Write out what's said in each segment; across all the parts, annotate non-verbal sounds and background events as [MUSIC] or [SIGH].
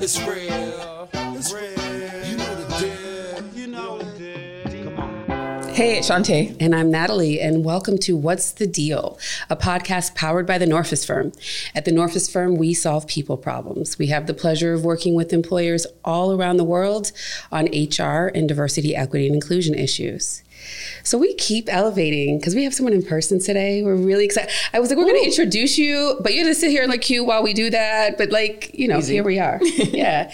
It's real. It's real. You know the deal. You know the deal. Come on. Hey, it's Shantae. And I'm Natalie, and welcome to What's the Deal, a podcast powered by the Norfus Firm. At the Norfus Firm, we solve people problems. We have the pleasure of working with employers all around the world on HR and diversity, equity, and inclusion issues. So we keep elevating because we have someone in person today. We're really excited. I was like, we're going to introduce you, but you have to sit here in the queue while we do that. But like, you know, Easy. here we are. [LAUGHS] yeah.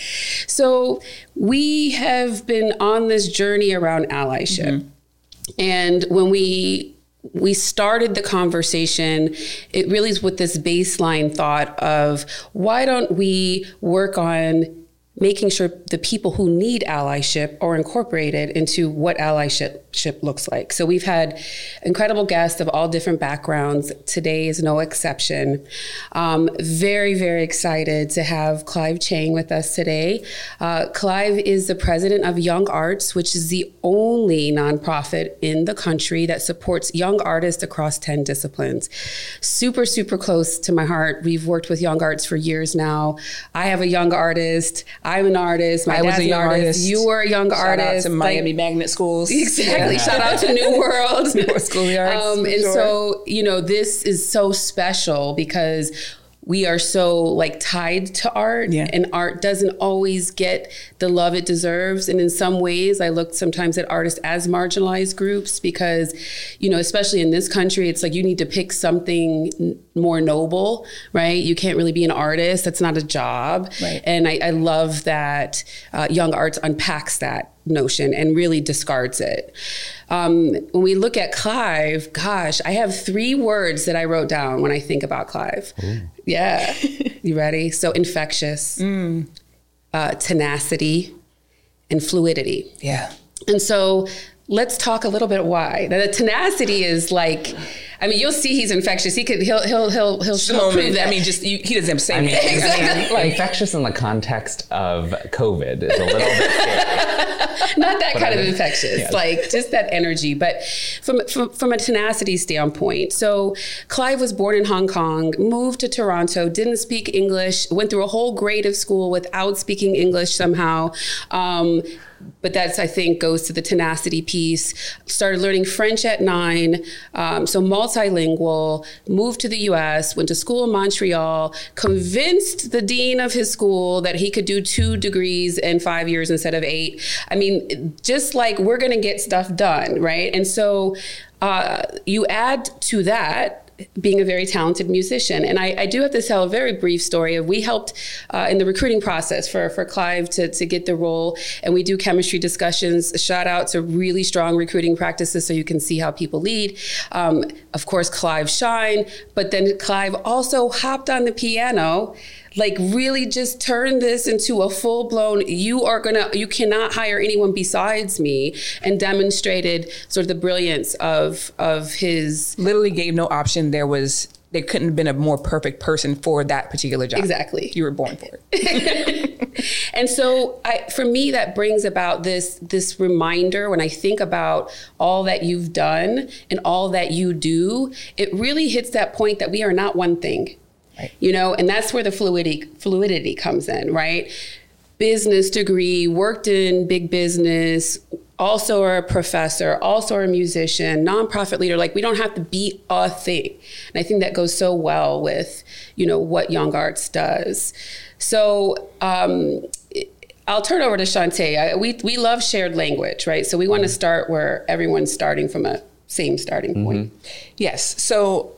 So we have been on this journey around allyship. Mm-hmm. And when we we started the conversation, it really is with this baseline thought of why don't we work on making sure the people who need allyship are incorporated into what allyship looks like. So we've had incredible guests of all different backgrounds. Today is no exception. Um, very, very excited to have Clive Chang with us today. Uh, Clive is the president of Young Arts, which is the only nonprofit in the country that supports young artists across 10 disciplines. Super, super close to my heart. We've worked with Young Arts for years now. I have a young artist. I'm an artist. My I was a an young artist. You were a young Shout artist. out to Like- Miami Magnet Schools. Exactly. Shout out to New [LAUGHS] World. New World School of Arts, Um, and sure. so, you know, this is so special because we are so like tied to art Yeah. and art doesn't always get the love it deserves and in some ways i look sometimes at artists as marginalized groups because you know especially in this country it's like you need to pick something more noble right you can't really be an artist that's not a job Right. and I, I love that uh, Young Arts unpacks that notion and really discards it. Um, when we look at Clive, gosh, I have three words that I wrote down when I think about Clive. Yeah. [LAUGHS] you ready? So infectious, uh, tenacity, and fluidity. Yeah. And so let's talk a little bit why. Now, the tenacity is like, I mean, you'll see he's infectious. He could, he'll, he'll, he'll, he'll, The he'll prove moment. that. I mean, just you, he doesn't have to say I mean. Exactly. I mean, infectious in the context of COVID is a little bit scary. [LAUGHS] not that kind of I mean, infectious, yeah. like just that energy. But from, from from a tenacity standpoint, so Clive was born in Hong Kong, moved to Toronto, didn't speak English, went through a whole grade of school without speaking English somehow. Um, but that's I think goes to the tenacity piece. Started learning French at nine, um, so multilingual. Moved to the U.S. Went to school in Montreal. Convinced the dean of his school that he could do two degrees in five years instead of eight. I mean, just like we're to get stuff done, right? And so uh, you add to that being a very talented musician. And I, I do have to tell a very brief story of we helped uh, in the recruiting process for, for Clive to, to get the role. And we do chemistry discussions. Shout out to really strong recruiting practices so you can see how people lead. Um, of course, Clive Shine, but then Clive also hopped on the piano like really just turn this into a full blown you are gonna you cannot hire anyone besides me and demonstrated sort of the brilliance of of his Literally gave no option. There was there couldn't have been a more perfect person for that particular job. Exactly. You were born for it. [LAUGHS] [LAUGHS] and so I, for me that brings about this this reminder when i think about all that you've done and all that you do it really hits that point that we are not one thing Right. you know and that's where the fluidity fluidity comes in right business degree worked in big business also are a professor also are a musician nonprofit leader like we don't have to be a thing and i think that goes so well with you know what young arts does so um, I'll turn over to Shantae. I, we we love shared language, right? So we want to start where everyone's starting from a same starting point. Yes. So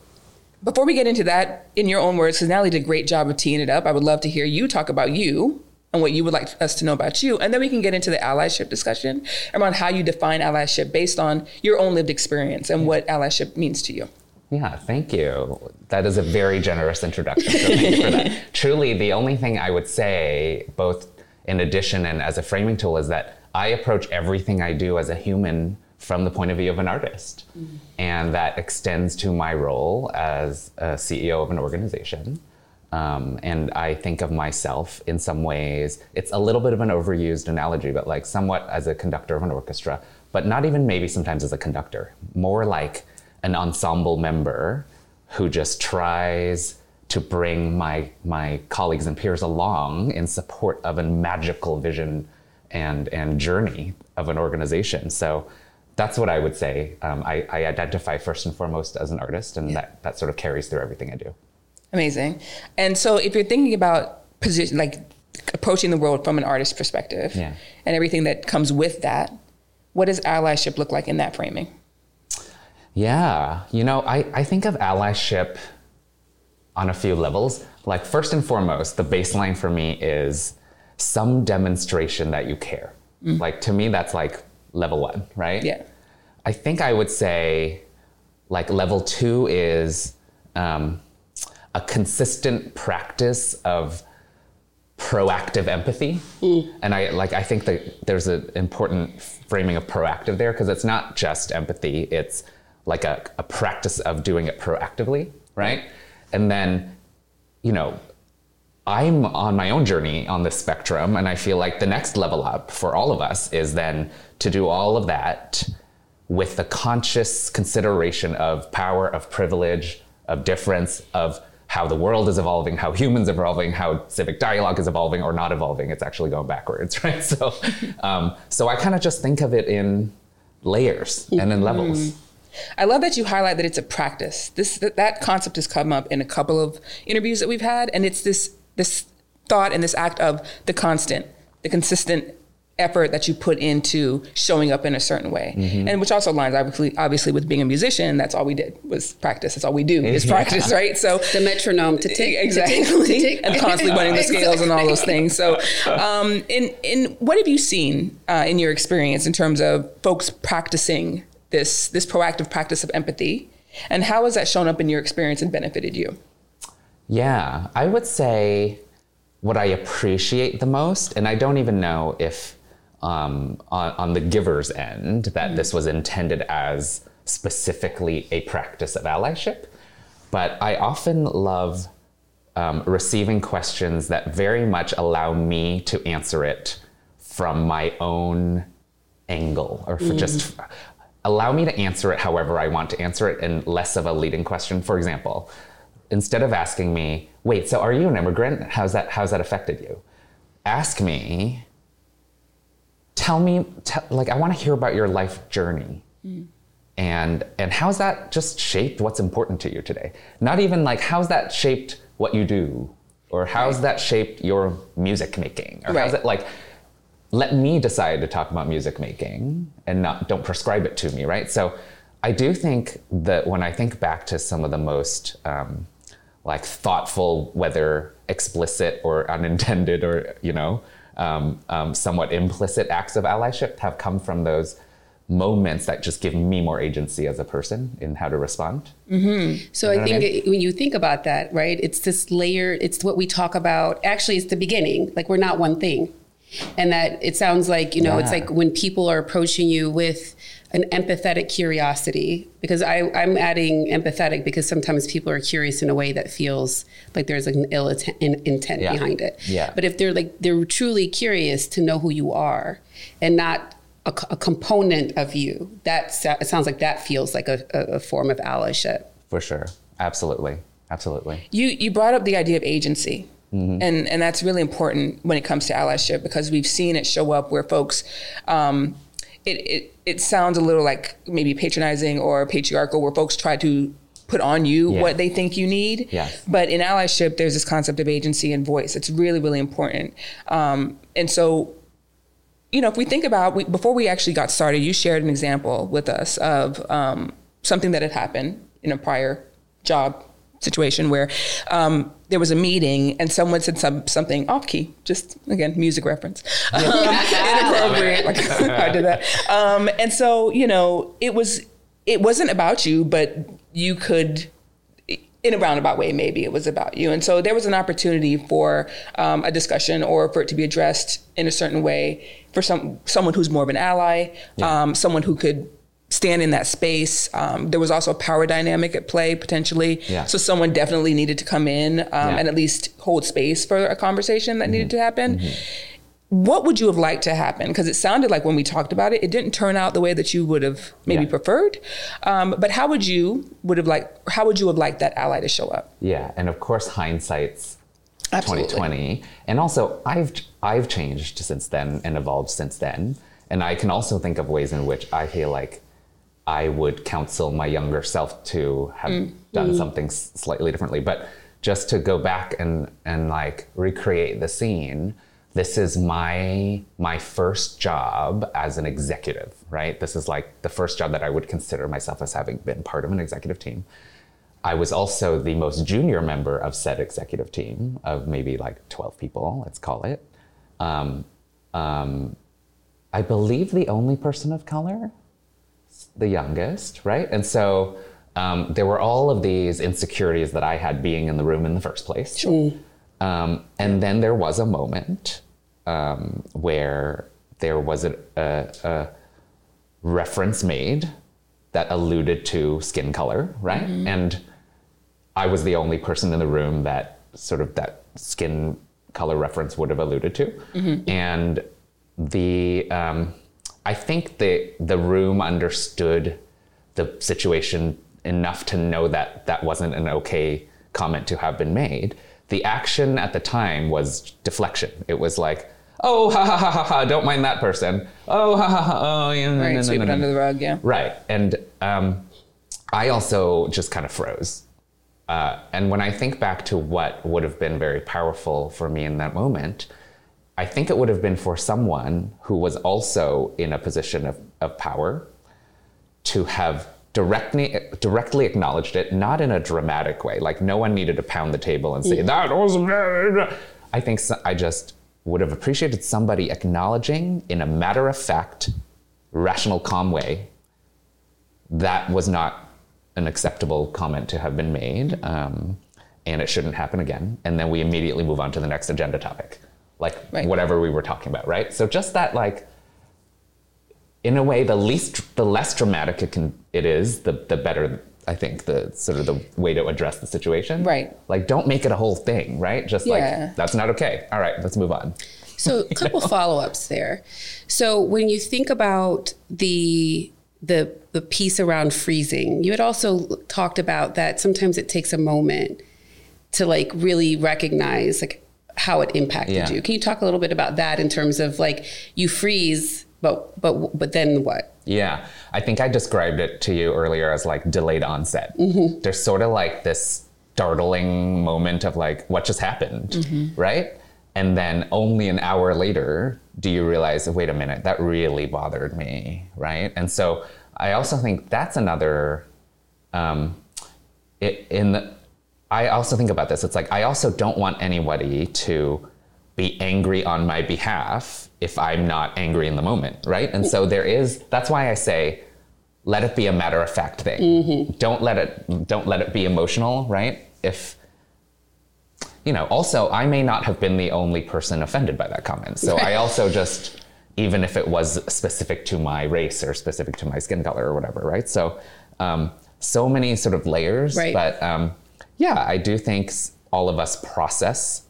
before we get into that, in your own words, because Natalie did a great job of teeing it up, I would love to hear you talk about you and what you would like us to know about you. And then we can get into the allyship discussion around how you define allyship based on your own lived experience and what allyship means to you. Yeah, thank you. That is a very generous introduction. So thank you for that. [LAUGHS] Truly, the only thing I would say, both in addition and as a framing tool, is that I approach everything I do as a human from the point of view of an artist. And that extends to my role as a CEO of an organization. Um, and I think of myself in some ways, it's a little bit of an overused analogy, but like somewhat as a conductor of an orchestra, but not even maybe sometimes as a conductor, more like an ensemble member who just tries to bring my my colleagues and peers along in support of a magical vision and and journey of an organization. So that's what I would say. Um, I, I, identify first and foremost as an artist, and yeah. that that sort of carries through everything I do. Amazing. And so, if you're thinking about position, like approaching the world from an artist perspective, yeah. and everything that comes with that, what does allyship look like in that framing? Yeah, you know, I, I think of allyship on a few levels. Like, first and foremost, the baseline for me is some demonstration that you care. Mm. Like, to me, that's like level one, right? Yeah. I think I would say, like, level two is um, a consistent practice of proactive empathy. Mm. And I like I think that there's an important framing of proactive there because it's not just empathy, it's like a, a practice of doing it proactively, right? And then, you know, I'm on my own journey on this spectrum, and I feel like the next level up for all of us is then to do all of that with the conscious consideration of power, of privilege, of difference, of how the world is evolving, how humans are evolving, how civic dialogue is evolving or not evolving. It's actually going backwards, [LAUGHS] right? So, um, so I kind of just think of it in layers and in levels. Mm-hmm. I love that you highlight that it's a practice. This that concept has come up in a couple of interviews that we've had, and it's this this thought and this act of the constant, the consistent effort that you put into showing up in a certain way. Mm-hmm. and which also aligns obviously obviously with being a musician. That's all we did was practice. That's all we do is practice right? So [LAUGHS] the metronome to take exactly to take, to take. and constantly running the scales and all those things. So [LAUGHS] um, in in what have you seen uh, in your experience in terms of folks practicing this this proactive practice of empathy? And how has that shown up in your experience and benefited you yeah i would say what i appreciate the most and i don't even know if um, on, on, the giver's end that mm. this was intended as specifically a practice of allyship but i often love um, receiving questions that very much allow me to answer it from my own angle or for mm. just allow me to answer it however I want to answer it and less of a leading question. For example, instead of asking me, wait, so are you an immigrant? How's that, how's that affected you? Ask me, tell me, tell, like, I want to hear about your life journey. Mm. And, and how's that just shaped what's important to you today? Not even like, how's that shaped what you do? Or how's right. that shaped your music making? Or right. how's it like, let me decide to talk about music making and not don't prescribe it to me, right? So I do think that when I think back to some of the most um, like thoughtful, whether explicit or unintended or you know um, um, somewhat implicit acts of allyship, have come from those moments that just give me more agency as a person in how to respond. Mm-hmm. So you know I think I mean? when you think about that, right, it's this layer, it's what we talk about. Actually, it's the beginning. Like we're not one thing and that it sounds like you know yeah. it's like when people are approaching you with an empathetic curiosity because I, i'm adding empathetic because sometimes people are curious in a way that feels like there's an ill intent yeah. behind it yeah. but if they're like they're truly curious to know who you are and not a, a component of you that it sounds like that feels like a, a form of allyship for sure absolutely absolutely you you brought up the idea of agency Mm-hmm. And and that's really important when it comes to allyship because we've seen it show up where folks, um, it, it it sounds a little like maybe patronizing or patriarchal, where folks try to put on you yeah. what they think you need. Yes. But in allyship, there's this concept of agency and voice. It's really really important. Um, and so you know, if we think about we, before we actually got started, you shared an example with us of um, something that had happened in a prior job situation where um, there was a meeting and someone said some, something off key, just again, music reference, [LAUGHS] um, inappropriate. like [LAUGHS] I did that. Um, and so, you know, it was, it wasn't about you, but you could, in a roundabout way, maybe it was about you. And so there was an opportunity for um, a discussion or for it to be addressed in a certain way for some someone who's more of an ally, yeah. um, someone who could stand in that space. Um, there was also a power dynamic at play potentially. Yeah. So someone definitely needed to come in um, yeah. and at least hold space for a conversation that mm-hmm. needed to happen. Mm-hmm. what would you have liked to happen? Because it sounded like when we talked about it, it didn't turn out the way that you would have maybe Yeah. preferred. Um, but how would you would have liked? How would you have liked that ally to show up? Yeah, and of course, hindsight's Absolutely. 2020, and also I've I've changed since then and evolved since then, and I can also think of ways in which I feel like I would counsel my younger self to have Mm. done Mm-hmm. something slightly differently. But just to go back and and like recreate the scene. This is my my first job as an executive, right? This is like the first job that I would consider myself as having been part of an executive team. I was also the most junior member of said executive team of maybe like 12 people, let's call it. Um, um, I believe the only person of color, the youngest, right? And so um, there were all of these insecurities that I had being in the room in the first place. Um, and then there was a moment um, where there was a, a, a reference made that alluded to skin color, right? And I was the only person in the room that sort of that skin color reference would have alluded to. And the um, I think the the room understood the situation enough to know that that wasn't an okay comment to have been made. The action at the time was deflection. It was like, oh ha ha ha ha ha, don't mind that person. Oh ha ha ha, oh yeah, Right, no, no, sweep no, it under the rug. Yeah. Right. And um, I also just kind of froze. Uh, and when I think back to what would have been very powerful for me in that moment, I think it would have been for someone who was also in a position of, of power to have directly directly acknowledged it, not in a dramatic way. Like no one needed to pound the table and say that was. I think so, I just would have appreciated somebody acknowledging in a matter of fact, rational, calm way that was not an acceptable comment to have been made, um, and it shouldn't happen again. And then we immediately move on to the next agenda topic, like Right. whatever we were talking about, right? So just that, like, in a way, the least, the less dramatic it can, it is, the the better. I think the sort of the way to address the situation. Right. Like, don't make it a whole thing, right? Just Yeah. like that's not okay. All right, let's move on. So a couple [LAUGHS] follow ups there. So when you think about the the the piece around freezing, you had also talked about that sometimes it takes a moment to like really recognize like how it impacted Yeah. you. Can you talk a little bit about that in terms of like you freeze, but but but then what? Yeah, I think I described it to you earlier as like delayed onset. There's sort of like this startling moment of like, what just happened, right? And then only an hour later do you realize, wait a minute, that really bothered me, right? And so I also think that's another um, it, in the, I also think about this. It's like I also don't want anybody to be angry on my behalf if I'm not angry in the moment, right? And so there is. That's why I say, let it be a matter of fact thing. Don't let it. Don't let it be emotional, right? If you know. Also, I may not have been the only person offended by that comment. So I [LAUGHS] also just, even if it was specific to my race or specific to my skin color or whatever, right? So, um, so many sort of layers. Right. But um, yeah, I do think all of us process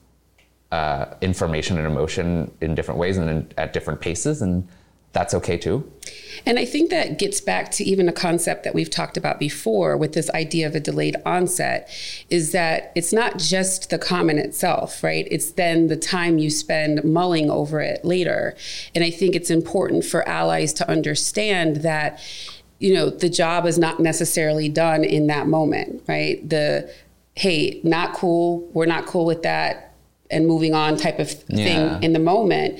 uh, information and emotion in different ways and in, at different paces, and that's okay too. And I think that gets back to even a concept that we've talked about before with this idea of a delayed onset is that it's not just the comment itself, right? It's then the time you spend mulling over it later. And I think it's important for allies to understand that you know the job is not necessarily done in that moment, right? The hey, not cool, we're not cool with that and moving on type of thing Yeah. in the moment,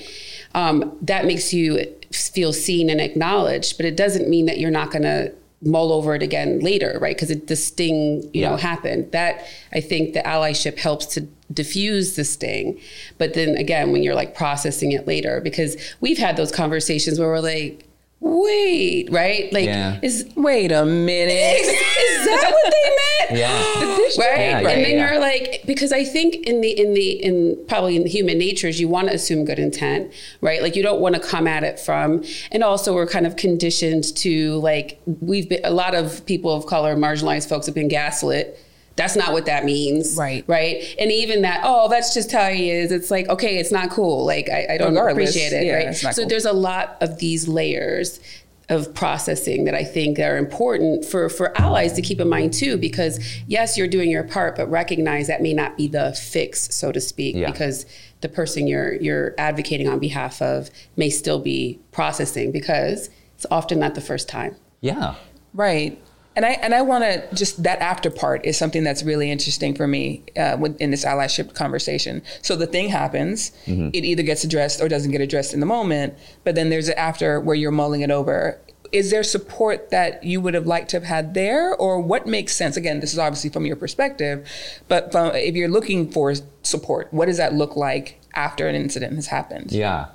um, that makes you feel seen and acknowledged. But it doesn't mean that you're not going to mull over it again later, right? Because the sting, you know, happened. That I think the allyship helps to diffuse the sting. But then again, when you're like processing it later, because we've had those conversations where we're like, wait, right? Like, Yeah. is Wait a minute. is that what they [LAUGHS] meant? Yeah. right Yeah, and then yeah. you're like because i think in the in the in probably in human natures you want to assume good intent right like you don't want to come at it from and also we're kind of conditioned to like we've been a lot of people of color marginalized folks have been gaslit that's not what that means. Right. Right. And even that, oh, that's just how he is. It's like, okay, it's not cool. Like, I, I don't Regardless, appreciate it. yeah, right. so cool. there's a lot of these layers of processing that I think are important for, for allies to keep in mind too, because yes, you're doing your part, but recognize that may not be the fix, so to speak, Yeah. because the person you're you're advocating on behalf of may still be processing because it's often not the first time. Yeah. Right. And I and I want to just that after part is something that's really interesting for me uh, with- in this allyship conversation. So the thing happens, it either gets addressed or doesn't get addressed in the moment, but then there's an after where you're mulling it over. Is there support that you would have liked to have had there, or what makes sense? Again, this is obviously from your perspective, but from, if you're looking for support, what does that look like after an incident has happened? Yeah.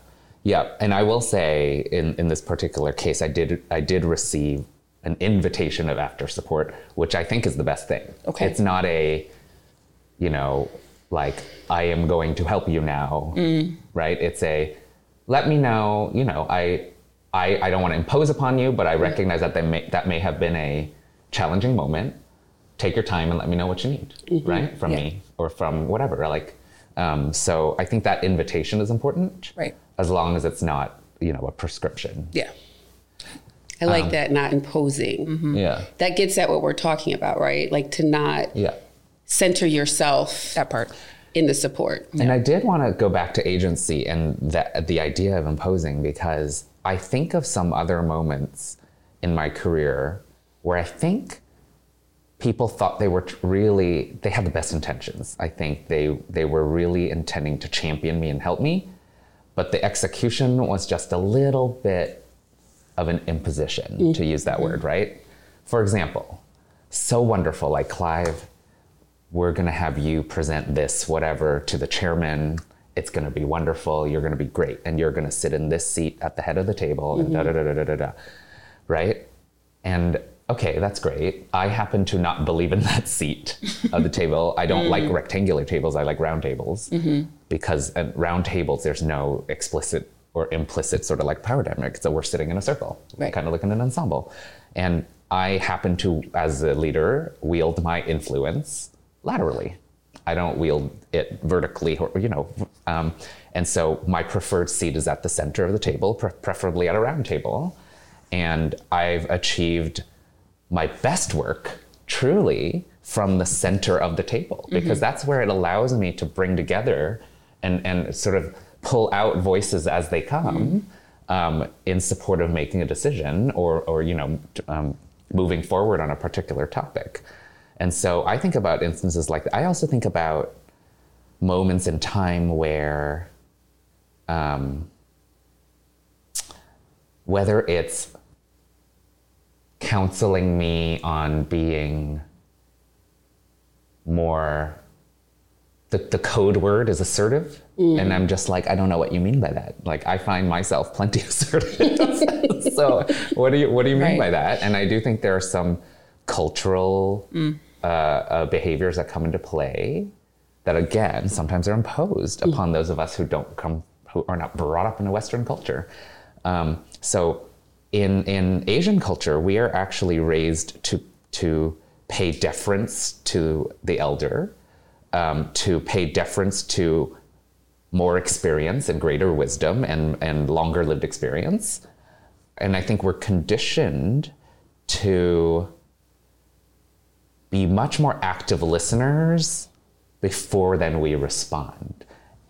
Yeah. And I will say in, in this particular case, I did I did receive an invitation of after support, which I think is the best thing. Okay. It's not a, you know, like I am going to help you now. Mm. Right? It's a let me know, you know, I I, I don't want to impose upon you, but I mm. recognize that they may, that may have been a challenging moment. Take your time and let me know what you need, mm-hmm. right? From Yeah. me or from whatever. Like, um, so I think that invitation is important, Right. As long as it's not, you know, a prescription. Yeah. I Um, like that not imposing. Mm-hmm. Yeah, That gets at what we're talking about, right? Like to not yeah. center yourself That part. in the support. And I did want to go back to agency and that the idea of imposing because I think of some other moments in my career where I think people thought they were really they had the best intentions. I think they they were really intending to champion me and help me, but the execution was just a little bit of an imposition to mm-hmm. use that word, right? For example, so wonderful like Clive we're going to have you present this whatever to the chairman. It's going to be wonderful you're going to be great and you're going to sit in this seat at the head of the table and da da da da da da da right? And okay that's great. I happen to not believe in [LAUGHS] that seat of the table. I don't like mm-hmm. rectangular tables i like round tables. Mm-hmm. Because at round tables there's no explicit or implicit sort of like power dynamic so we're sitting in a circle Right. kind of like in an ensemble and i happen to as a leader wield my influence laterally. I don't wield it vertically, or, you know. Um, and so my preferred seat is at the center of the table, pre- preferably at a round table. And I've achieved my best work truly from the center of the table because that's where it allows me to bring together and, and sort of pull out voices as they come um, in support of making a decision or, or you know, um, moving forward on a particular topic. And so I think about instances like that. I also think about moments in time where, um, whether it's counseling me on being more, the, the code word is assertive. And I'm just like, I don't know what you mean by that. Like, I find myself plenty [LAUGHS] assertive. [LAUGHS] so, what do you what do you mean Right. by that? And I do think there are some cultural uh, uh, behaviors that come into play that, again, sometimes are imposed upon those of us who don't come, who are not brought up in a Western culture. Um, so, in in Asian culture, we are actually raised to to pay deference to the elder, um, to pay deference to more experience and greater wisdom and, and longer lived experience. And I think we're conditioned to be much more active listeners before then we respond.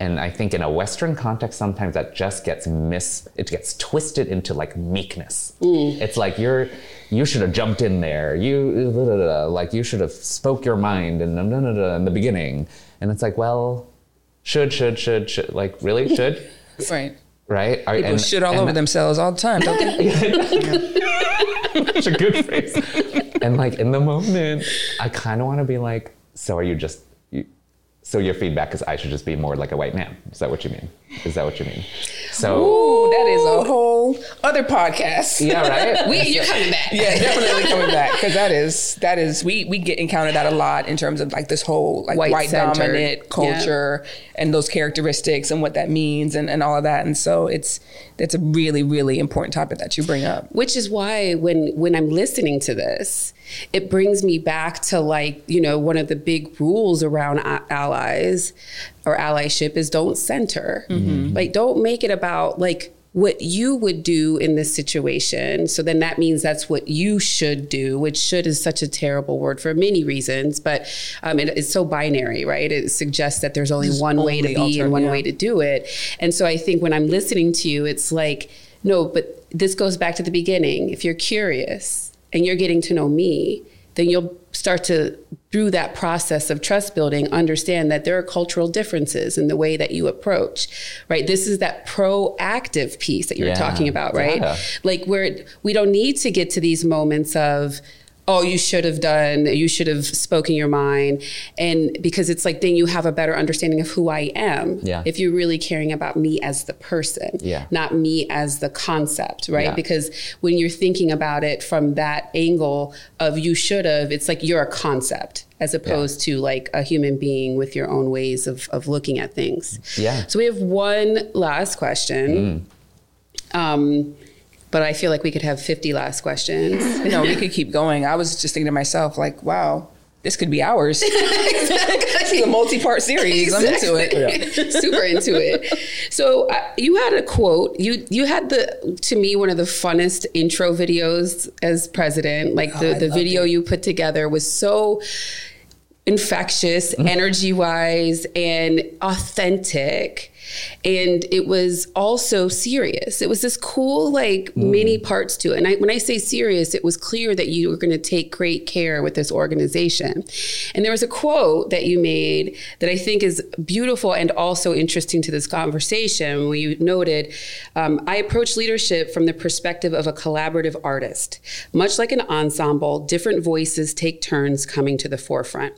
And I think in a Western context, sometimes that just gets mis it gets twisted into like meekness. Mm. It's like you're you should have jumped in there. You da, da, da, like you should have spoke your mind and in the beginning. And it's like, well, should, should, should, should, like really should, Right. right? Are- People and- shit all and- over themselves all the time, don't they? [LAUGHS] Such a good phrase. and like in the moment, I kind of want to be like, so are you just, you, so your feedback is I should just be more like a white man? Is that what you mean? Is that what you mean? So Ooh, that is a whole other podcast. yeah, right. [LAUGHS] We, you're coming back. Yeah, definitely coming back because that is that is we we get encounter that a lot in terms of like this whole like White white, dominant culture and those characteristics and what that means and, and all of that. And so it's it's a really really important topic that you bring up. which is why when when i'm listening to this it brings me back to like you know one of the big rules around allies or allyship is don't center. Like don't make it about like what you would do in this situation. So then that means that's what you should do which should is such a terrible word for many reasons but um, it, it's so binary right? It suggests that there's only There's one way to be and one yeah. way to do it. And so i think when i'm listening to you it's like no but this goes back to the beginning. If you're curious and you're getting to know me then you'll start to through that process of trust building understand that there are cultural differences in the way that you approach right this is that proactive piece that you're Yeah. talking about right Yeah. like where we don't need to get to these moments of oh you should have done you should have spoken your mind and because it's like then you have a better understanding of who i am Yeah. if you're really caring about me as the person Yeah. not me as the concept right Yeah. because when you're thinking about it from that angle of you should have it's like you're a concept as opposed to like a human being with your own ways of, of looking at things Yeah. so we have one last question um, but I feel like we could have 50 last questions. [LAUGHS] No, we could keep going. I was just thinking to myself like, wow, this could be ours. [LAUGHS] this is a multi-part series. I'm into it. [LAUGHS] Super into it. So uh, you had a quote. You you had the to me one of the funnest intro videos as president. Like the I the video it. you put together was so infectious, energy wise, and authentic. And it was also serious. It was this cool, like many parts to it. And I, when I say serious, it was clear that you were going to take great care with this organization. And there was a quote that you made that I think is beautiful and also interesting to this conversation where you noted, um, I approach leadership from the perspective of a collaborative artist. Much like an ensemble, different voices take turns coming to the forefront.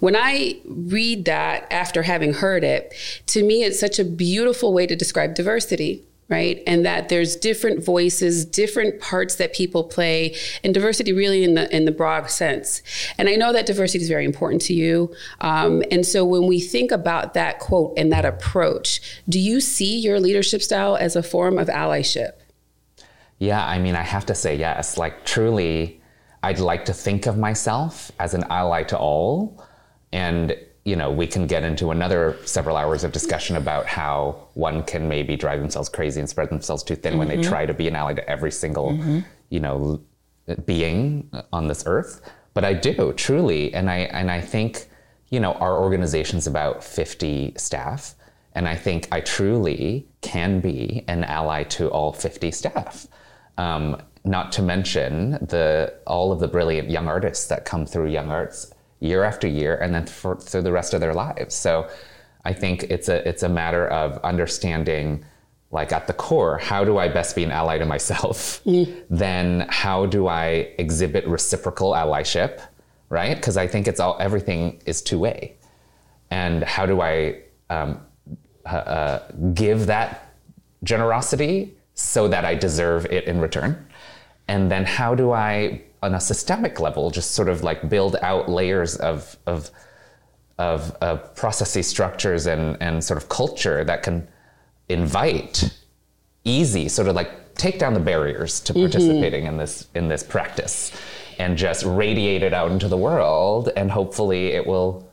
When I read that after having heard it, to me, it's such a beautiful way to describe diversity. Right. And that there's different voices, different parts that people play, and diversity really in the in the broad sense. And I know that diversity is very important to you. Um, and so when we think about that quote and that approach, do you see your leadership style as a form of allyship? Yeah, I mean, I have to say yes. Like, truly, I'd like to think of myself as an ally to all. And, you know, we can get into another several hours of discussion about how one can maybe drive themselves crazy and spread themselves too thin when they try to be an ally to every single, you know, being on this earth. But I do, truly. And I, and I think, you know, our organization's about 50 staff. And I think I truly can be an ally to all 50 staff. Um, not to mention the all of the brilliant young artists that come through Young Arts year after year, and then for, through the rest of their lives. So, I think it's a it's a matter of understanding, like at the core, how do I best be an ally to myself? Then how do I exhibit reciprocal allyship, right? Because I think it's all everything is two way, and how do I um, uh, give that generosity so that I deserve it in return? And then how do I, on a systemic level, just sort of like build out layers of, of, of, processes, structures, and, and sort of culture that can invite easy, sort of like take down the barriers to mm-hmm. participating in this in this practice and just radiate it out into the world and hopefully it will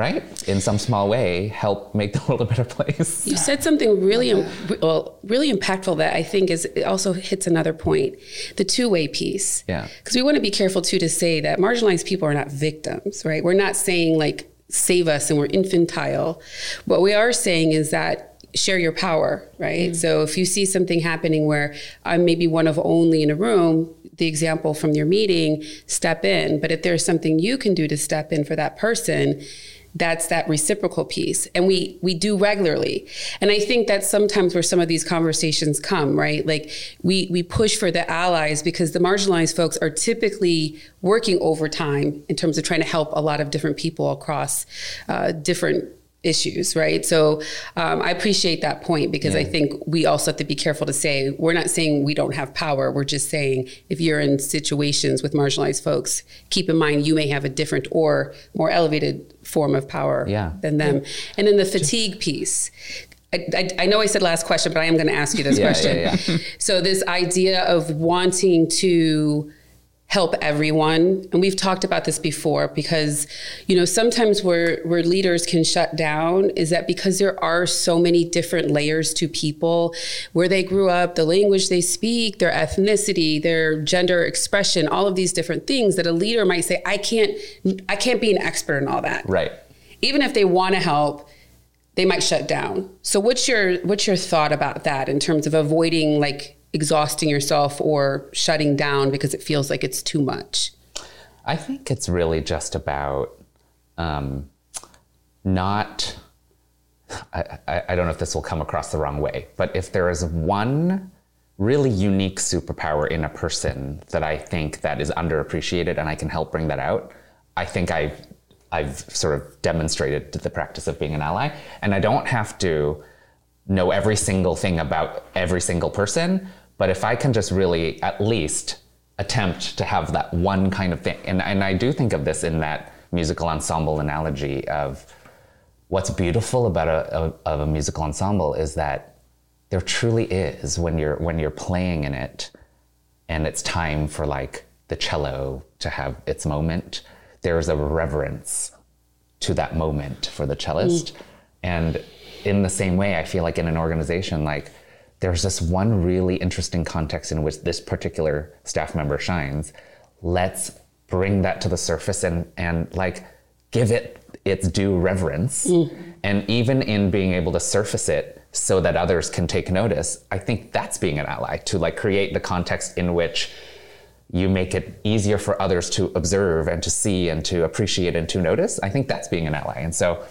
right in some small way help make [LAUGHS] the world a better place You said something really, well, really impactful that I think is it also hits another point, the two-way piece. Yeah. Because we want to be careful too to say that marginalized people are not victims, right? We're not saying like save us and we're infantile. What we are saying is that share your power, right? Mm. So if you see something happening where I'm maybe one of only in a room, the example from your meeting, step in. But if there's something you can do to step in for that person, that's that reciprocal piece. And we we do regularly. And i think that's sometimes where some of these conversations come right? Like we we push for the allies because the marginalized folks are typically working overtime in terms of trying to help a lot of different people across uh, different issues, right? So um, I appreciate that point because I think we also have to be careful to say we're not saying we don't have power. We're just saying if you're in situations with marginalized folks, keep in mind you may have a different or more elevated form of power Yeah. than them. And then the fatigue piece. I, I, I know I said last question, but I am going to ask you this Yeah, question. yeah, yeah. So this idea of wanting to help everyone. And we've talked about this before because you know sometimes where where leaders can shut down is that because there are so many different layers to people where they grew up the language they speak their ethnicity their gender expression all of these different things that a leader might say i can't i can't be an expert in all that. Right. even if they want to help they might shut down. So what's your what's your thought about that in terms of avoiding like exhausting yourself or shutting down because it feels like it's too much I think it's really just about um, not. I, I, don't know if this will come across the wrong way, but if there is one really unique superpower in a person that I think that is underappreciated and I can help bring that out, I think I've I've sort of demonstrated the practice of being an ally, and I don't have to know every single thing about every single person, but if I can just really at least attempt to have that one kind of thing, and, and I do think of this in that musical ensemble analogy of what's beautiful about a, of, of a musical ensemble is that there truly is when you're when you're playing in it and it's time for like the cello to have its moment there's a reverence to that moment for the cellist. Mm. And in the same way i feel like in an organization like there's this one really interesting context in which this particular staff member shines. Let's bring that to the surface and and like give it its due reverence. Mm. And even in being able to surface it so that others can take notice i think that's being an ally to like create the context in which you make it easier for others to observe and to see and to appreciate and to notice. I think that's being an ally. And so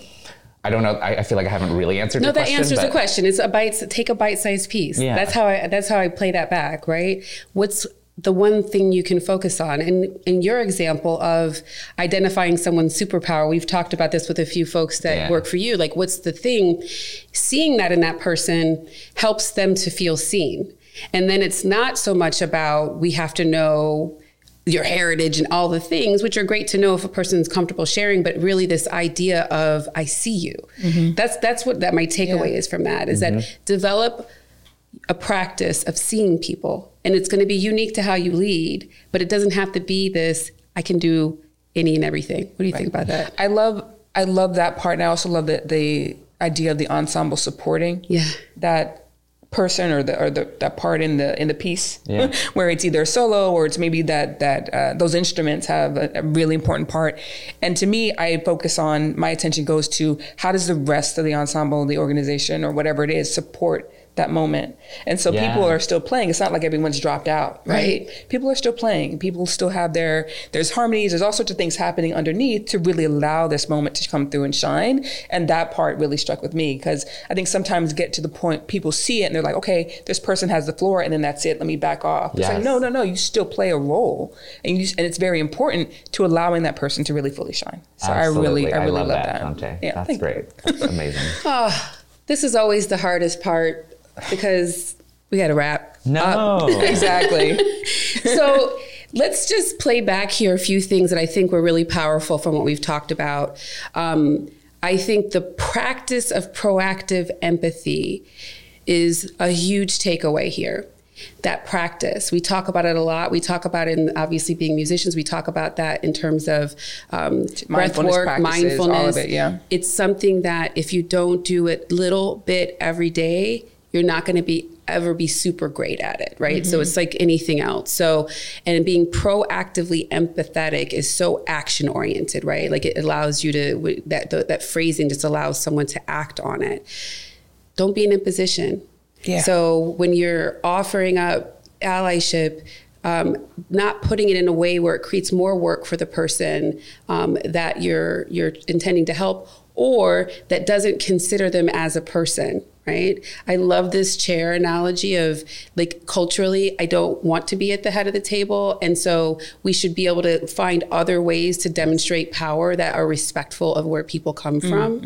i don't know i, I feel like i haven't really answered no that question answers the question. It's a bite take a bite-sized piece. Yeah. that's how i that's how i play that back right? What's the one thing you can focus on? And in your example of identifying someone's superpower we've talked about this with a few folks that Yeah. work for you. Like what's the thing? Seeing that in that person helps them to feel seen. And then it's not so much about we have to know your heritage and all the things, which are great to know if a person's comfortable sharing, but really this idea of I see you. Mm-hmm. That's that's what that my takeaway Yeah. is from that is that mm-hmm. develop a practice of seeing people. And it's going to be unique to how you lead, but it doesn't have to be this I can do any and everything. What do you think about that? I love I love that part, and I also love the the idea of the ensemble supporting Yeah. that person or the or the that part in the in the piece Yeah. [LAUGHS] where it's either solo or it's maybe that that uh, those instruments have a, a really important part and to me i focus on my attention goes to how does the rest of the ensemble the organization or whatever it is support that moment. And so Yeah. people are still playing. It's not like everyone's dropped out right? people are still playing. People still have their there's harmonies. There's all sorts of things happening underneath to really allow this moment to come through and shine. And that part really struck with me because i think sometimes get to the point people see it and they're like okay this person has the floor and then that's it. Let me back off. It's like no no no. You still play a role. And you and it's very important to allowing that person to really fully shine. So i really i really love, love that, that, Shantae. Yeah, That's great. That's amazing. oh, [LAUGHS] This is always the hardest part because we got to wrap. No. [LAUGHS] exactly so let's just play back here a few things that I think were really powerful from what we've talked about. Um, I think the practice of proactive empathy is a huge takeaway here. That practice, we talk about it a lot. We talk about it in obviously being musicians. We talk about that in terms of um, breath Mindfulness work, practices, all of mindfulness. it, yeah. It's something that if you don't do it little bit every day, you're not going to be ever be super great at it, right? So it's like anything else. So and being proactively empathetic is so action oriented, right? Like it allows you to that that phrasing just allows someone to act on it. Don't be in imposition. Yeah. So when you're offering up allyship, um, not putting it in a way where it creates more work for the person um, that you're you're intending to help, or that doesn't consider them as a person. Right. I love this chair analogy of like culturally, I don't want to be at the head of the table. And so we should be able to find other ways to demonstrate power that are respectful of where people come from.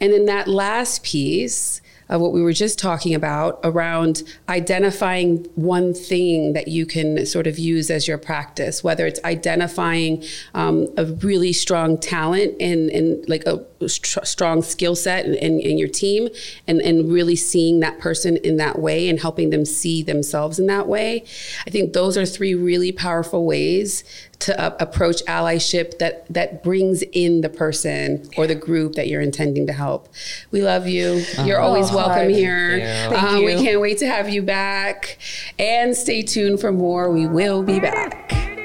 And then that last piece of what we were just talking about around identifying one thing that you can sort of use as your practice, whether it's identifying um, a really strong talent and, and like a st- strong skill set in, in, in, your team and, and really seeing that person in that way and helping them see themselves in that way. I think those are three really powerful ways to uh, approach allyship that that brings in the person or the group that you're intending to help. We love you. You're always Oh, welcome hi. here. Thank you. Uh, We can't wait to have you back. And stay tuned for more. We will be back.